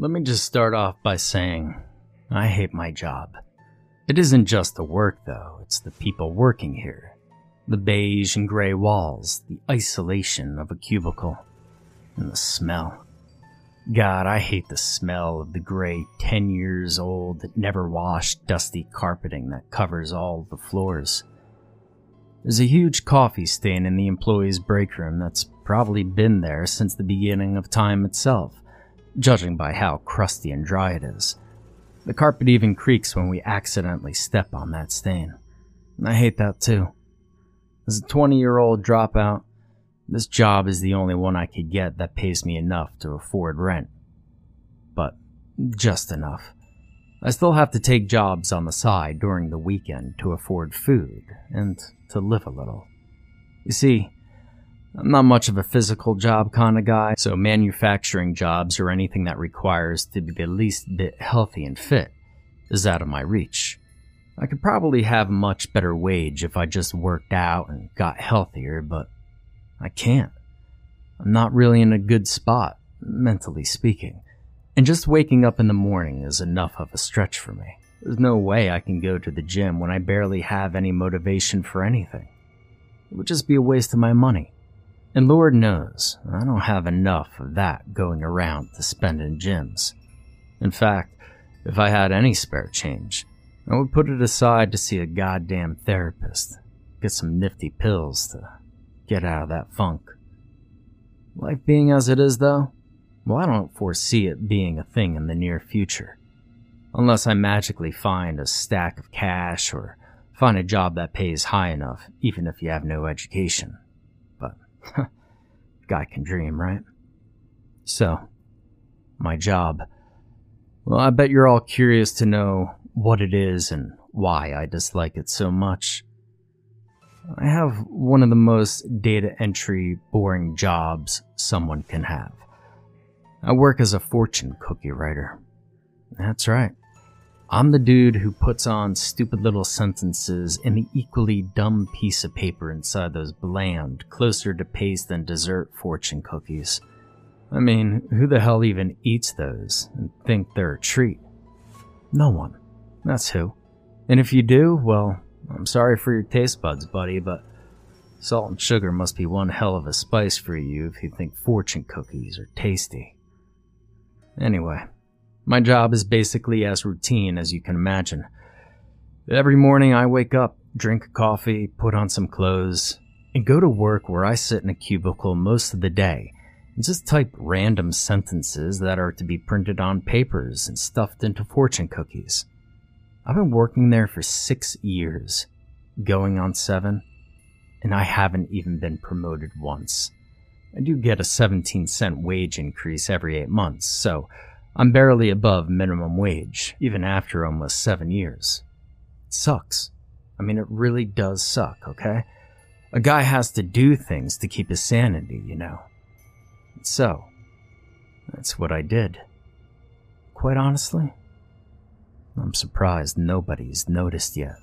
Let me just start off by saying I hate my job. It isn't just the work, though, it's the people working here. The beige and gray walls, the isolation of a cubicle, and the smell. God, I hate the smell of the gray, 10 years old, never washed, dusty carpeting that covers all the floors. There's a huge coffee stain in the employees' break room that's probably been there since the beginning of time itself judging by how crusty and dry it is. The carpet even creaks when we accidentally step on that stain. I hate that too. As a 20 year old dropout, this job is the only one I could get that pays me enough to afford rent. But just enough. I still have to take jobs on the side during the weekend to afford food and to live a little. You see, I'm not much of a physical job kind of guy, so manufacturing jobs or anything that requires to be the least bit healthy and fit is out of my reach. I could probably have a much better wage if I just worked out and got healthier, but I can't. I'm not really in a good spot, mentally speaking. And just waking up in the morning is enough of a stretch for me. There's no way I can go to the gym when I barely have any motivation for anything. It would just be a waste of my money. And Lord knows, I don't have enough of that going around to spend in gyms. In fact, if I had any spare change, I would put it aside to see a goddamn therapist, get some nifty pills to get out of that funk. Life being as it is, though, well, I don't foresee it being a thing in the near future. Unless I magically find a stack of cash or find a job that pays high enough, even if you have no education. Guy can dream, right? So, my job. Well, I bet you're all curious to know what it is and why I dislike it so much. I have one of the most data entry boring jobs someone can have. I work as a fortune cookie writer. That's right. I'm the dude who puts on stupid little sentences in the equally dumb piece of paper inside those bland, closer to paste than dessert fortune cookies. I mean, who the hell even eats those and think they're a treat? No one. That's who. And if you do, well, I'm sorry for your taste buds, buddy, but salt and sugar must be one hell of a spice for you if you think fortune cookies are tasty. Anyway, my job is basically as routine as you can imagine. Every morning I wake up, drink coffee, put on some clothes, and go to work where I sit in a cubicle most of the day and just type random sentences that are to be printed on papers and stuffed into fortune cookies. I've been working there for six years, going on seven, and I haven't even been promoted once. I do get a 17 cent wage increase every eight months, so I'm barely above minimum wage, even after almost seven years. It sucks. I mean, it really does suck, okay? A guy has to do things to keep his sanity, you know. So, that's what I did. Quite honestly, I'm surprised nobody's noticed yet.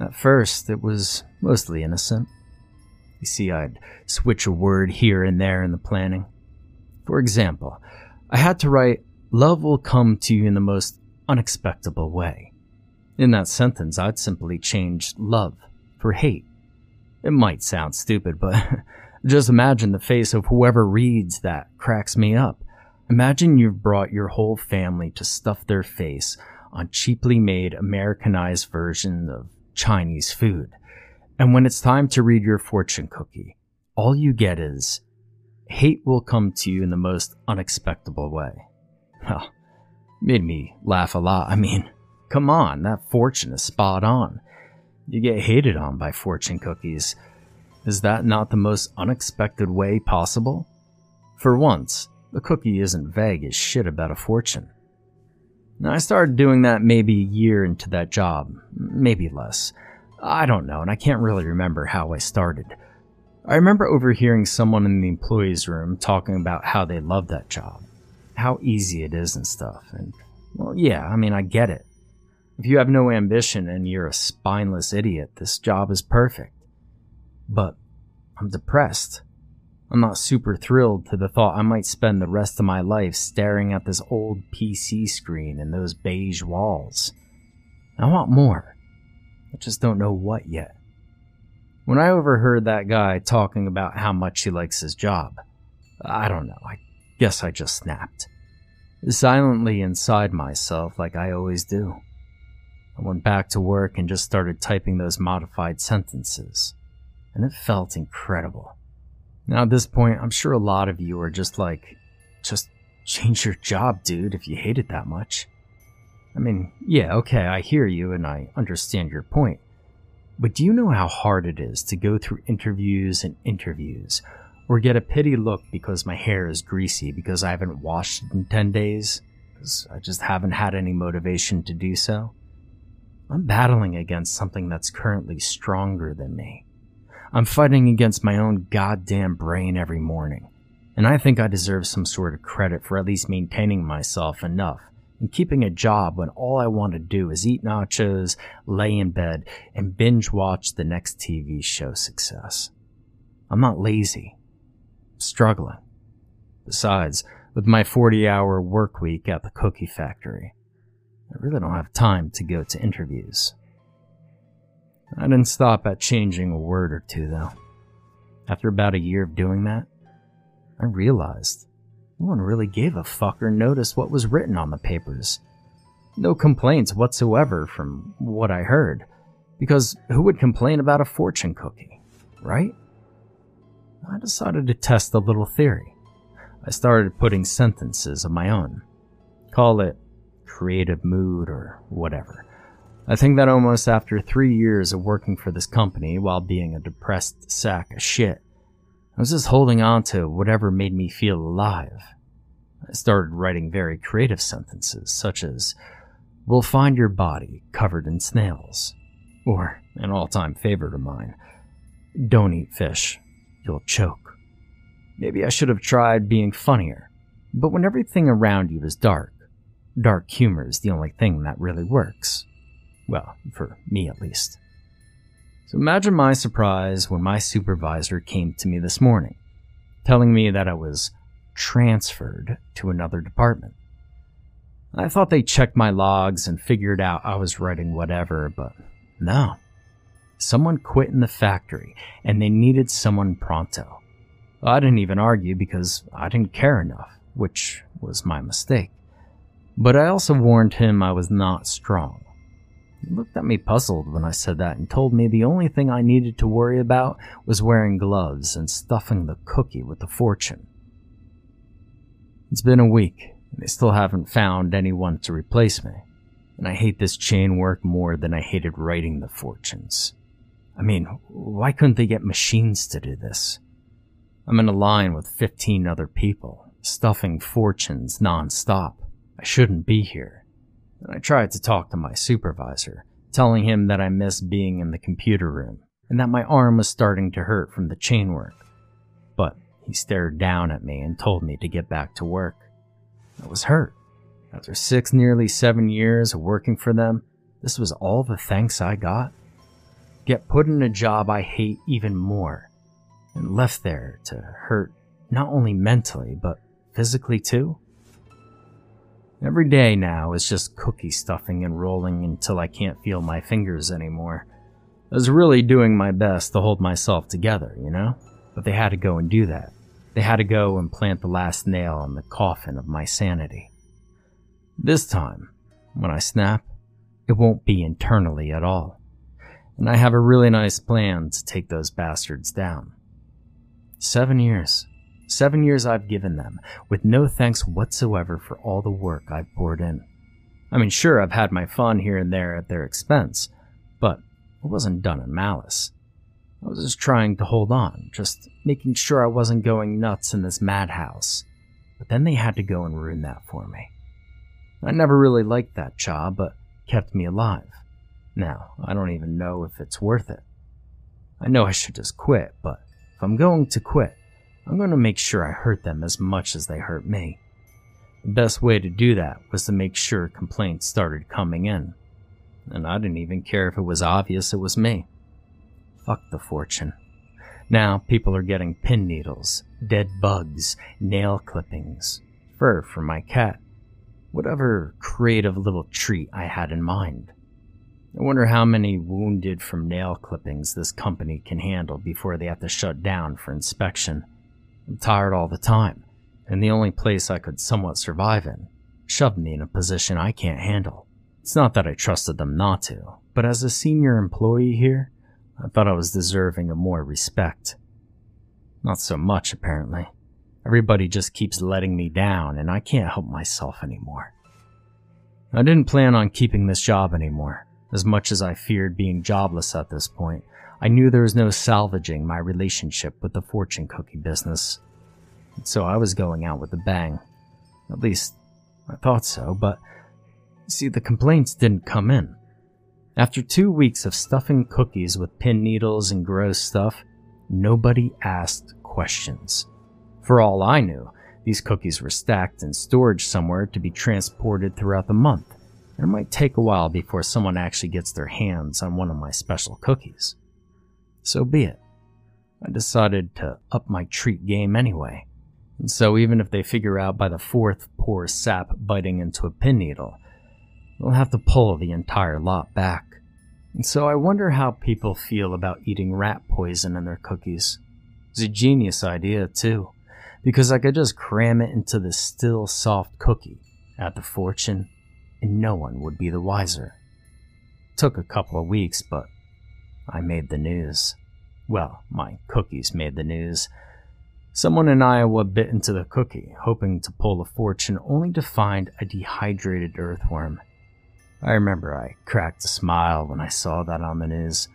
At first, it was mostly innocent. You see, I'd switch a word here and there in the planning. For example, I had to write, Love will come to you in the most unexpectable way. In that sentence, I'd simply change love for hate. It might sound stupid, but just imagine the face of whoever reads that cracks me up. Imagine you've brought your whole family to stuff their face on cheaply made Americanized version of Chinese food. And when it's time to read your fortune cookie, all you get is hate will come to you in the most unexpected way. Well, made me laugh a lot. I mean, come on, that fortune is spot on. You get hated on by fortune cookies. Is that not the most unexpected way possible? For once, the cookie isn't vague as shit about a fortune. Now, I started doing that maybe a year into that job, maybe less. I don't know, and I can't really remember how I started. I remember overhearing someone in the employees' room talking about how they love that job, how easy it is and stuff. And, well, yeah, I mean, I get it. If you have no ambition and you're a spineless idiot, this job is perfect. But I'm depressed. I'm not super thrilled to the thought I might spend the rest of my life staring at this old PC screen and those beige walls. I want more. I just don't know what yet. When I overheard that guy talking about how much he likes his job, I don't know, I guess I just snapped. Silently inside myself, like I always do. I went back to work and just started typing those modified sentences, and it felt incredible. Now, at this point, I'm sure a lot of you are just like, just change your job, dude, if you hate it that much. I mean, yeah, okay, I hear you and I understand your point. But do you know how hard it is to go through interviews and interviews, or get a pity look because my hair is greasy because I haven't washed it in 10 days? Because I just haven't had any motivation to do so? I'm battling against something that's currently stronger than me. I'm fighting against my own goddamn brain every morning, and I think I deserve some sort of credit for at least maintaining myself enough and keeping a job when all I want to do is eat nachos, lay in bed, and binge watch the next TV show success. I'm not lazy. I'm struggling. Besides, with my 40 hour work week at the cookie factory, I really don't have time to go to interviews. I didn't stop at changing a word or two, though. After about a year of doing that, I realized no one really gave a fuck or noticed what was written on the papers. No complaints whatsoever from what I heard, because who would complain about a fortune cookie, right? I decided to test a little theory. I started putting sentences of my own. Call it creative mood or whatever. I think that almost after three years of working for this company while being a depressed sack of shit, I was just holding on to whatever made me feel alive. I started writing very creative sentences, such as, We'll find your body covered in snails. Or, an all time favorite of mine, Don't eat fish, you'll choke. Maybe I should have tried being funnier, but when everything around you is dark, dark humor is the only thing that really works. Well, for me at least. So imagine my surprise when my supervisor came to me this morning, telling me that I was transferred to another department. I thought they checked my logs and figured out I was writing whatever, but no. Someone quit in the factory and they needed someone pronto. I didn't even argue because I didn't care enough, which was my mistake. But I also warned him I was not strong. He looked at me puzzled when I said that and told me the only thing I needed to worry about was wearing gloves and stuffing the cookie with the fortune. It's been a week, and they still haven't found anyone to replace me. And I hate this chain work more than I hated writing the fortunes. I mean, why couldn't they get machines to do this? I'm in a line with 15 other people, stuffing fortunes non-stop. I shouldn't be here. And I tried to talk to my supervisor, telling him that I missed being in the computer room and that my arm was starting to hurt from the chain work. But he stared down at me and told me to get back to work. I was hurt. After six, nearly seven years of working for them, this was all the thanks I got? Get put in a job I hate even more, and left there to hurt not only mentally, but physically too? Every day now is just cookie stuffing and rolling until I can't feel my fingers anymore. I was really doing my best to hold myself together, you know? But they had to go and do that. They had to go and plant the last nail in the coffin of my sanity. This time, when I snap, it won't be internally at all. And I have a really nice plan to take those bastards down. Seven years. Seven years I've given them, with no thanks whatsoever for all the work I've poured in. I mean, sure, I've had my fun here and there at their expense, but it wasn't done in malice. I was just trying to hold on, just making sure I wasn't going nuts in this madhouse. But then they had to go and ruin that for me. I never really liked that job, but kept me alive. Now, I don't even know if it's worth it. I know I should just quit, but if I'm going to quit, I'm going to make sure I hurt them as much as they hurt me. The best way to do that was to make sure complaints started coming in. And I didn't even care if it was obvious it was me. Fuck the fortune. Now people are getting pin needles, dead bugs, nail clippings, fur from my cat, whatever creative little treat I had in mind. I wonder how many wounded from nail clippings this company can handle before they have to shut down for inspection. I'm tired all the time, and the only place I could somewhat survive in shoved me in a position I can't handle. It's not that I trusted them not to, but as a senior employee here, I thought I was deserving of more respect. Not so much, apparently. Everybody just keeps letting me down, and I can't help myself anymore. I didn't plan on keeping this job anymore. As much as I feared being jobless at this point, I knew there was no salvaging my relationship with the fortune cookie business. And so I was going out with a bang. At least, I thought so, but see, the complaints didn't come in. After two weeks of stuffing cookies with pin needles and gross stuff, nobody asked questions. For all I knew, these cookies were stacked in storage somewhere to be transported throughout the month. It might take a while before someone actually gets their hands on one of my special cookies. So be it. I decided to up my treat game anyway. And so even if they figure out by the fourth poor sap biting into a pin needle, they'll have to pull the entire lot back. And so I wonder how people feel about eating rat poison in their cookies. It's a genius idea, too, because I could just cram it into the still soft cookie at the fortune, and no one would be the wiser. took a couple of weeks, but I made the news. Well, my cookies made the news. Someone in Iowa bit into the cookie, hoping to pull a fortune, only to find a dehydrated earthworm. I remember I cracked a smile when I saw that on the news.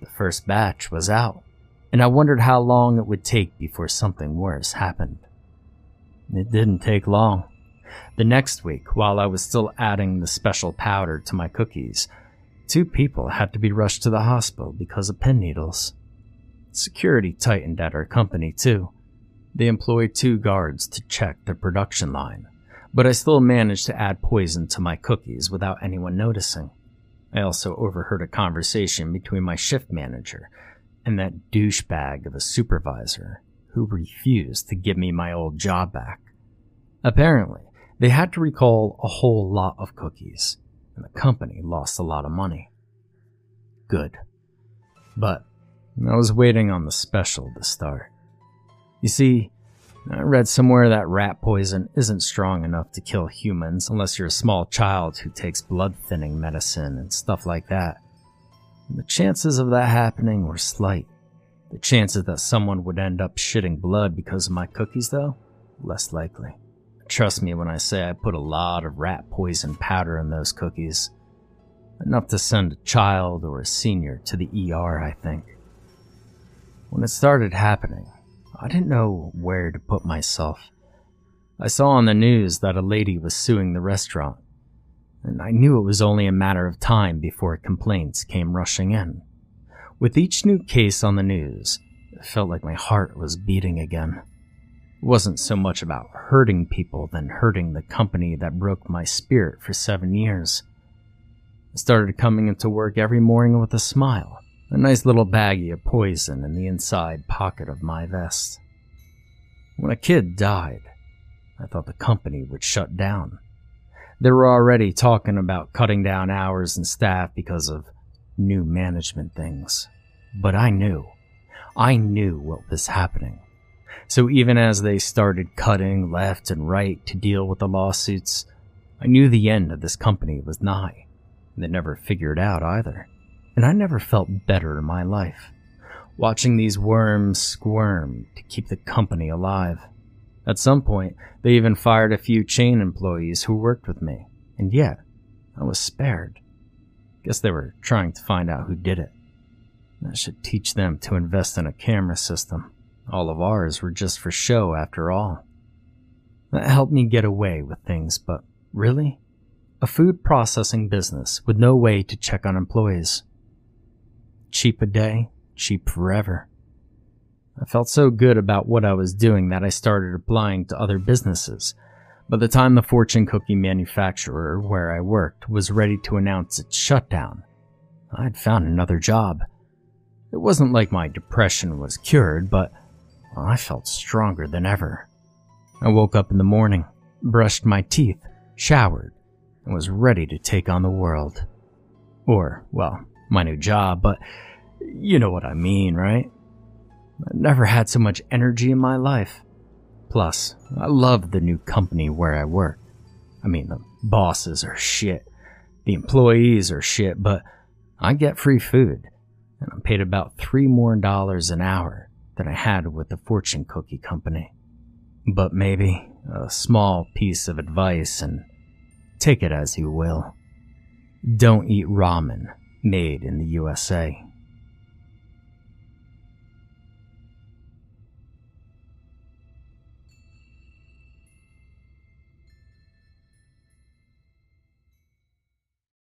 The first batch was out, and I wondered how long it would take before something worse happened. It didn't take long. The next week, while I was still adding the special powder to my cookies, two people had to be rushed to the hospital because of pin needles. Security tightened at our company, too. They employed two guards to check the production line but I still managed to add poison to my cookies without anyone noticing. I also overheard a conversation between my shift manager and that douchebag of a supervisor who refused to give me my old job back. Apparently, they had to recall a whole lot of cookies, and the company lost a lot of money. Good. But I was waiting on the special to start. You see, I read somewhere that rat poison isn't strong enough to kill humans unless you're a small child who takes blood thinning medicine and stuff like that. And the chances of that happening were slight. The chances that someone would end up shitting blood because of my cookies, though, less likely. Trust me when I say I put a lot of rat poison powder in those cookies. Enough to send a child or a senior to the ER, I think. When it started happening, I didn't know where to put myself. I saw on the news that a lady was suing the restaurant, and I knew it was only a matter of time before complaints came rushing in. With each new case on the news, it felt like my heart was beating again. It wasn't so much about hurting people than hurting the company that broke my spirit for seven years. I started coming into work every morning with a smile a nice little baggie of poison in the inside pocket of my vest. When a kid died, I thought the company would shut down. They were already talking about cutting down hours and staff because of new management things. But I knew. I knew what was happening. So even as they started cutting left and right to deal with the lawsuits, I knew the end of this company was nigh. And they never figured out either and I never felt better in my life. Watching these worms squirm to keep the company alive. At some point, they even fired a few chain employees who worked with me, and yet, I was spared. Guess they were trying to find out who did it. That should teach them to invest in a camera system. All of ours were just for show, after all. That helped me get away with things, but really? A food processing business with no way to check on employees. Cheap a day, cheap forever. I felt so good about what I was doing that I started applying to other businesses. By the time the fortune cookie manufacturer where I worked was ready to announce its shutdown, I'd found another job. It wasn't like my depression was cured, but I felt stronger than ever. I woke up in the morning, brushed my teeth, showered, and was ready to take on the world. Or, well, my new job, but you know what I mean, right? I never had so much energy in my life. Plus, I love the new company where I work. I mean, the bosses are shit, the employees are shit, but I get free food, and I'm paid about three more dollars an hour than I had with the fortune cookie company. But maybe a small piece of advice, and take it as you will. Don't eat ramen made in the USA.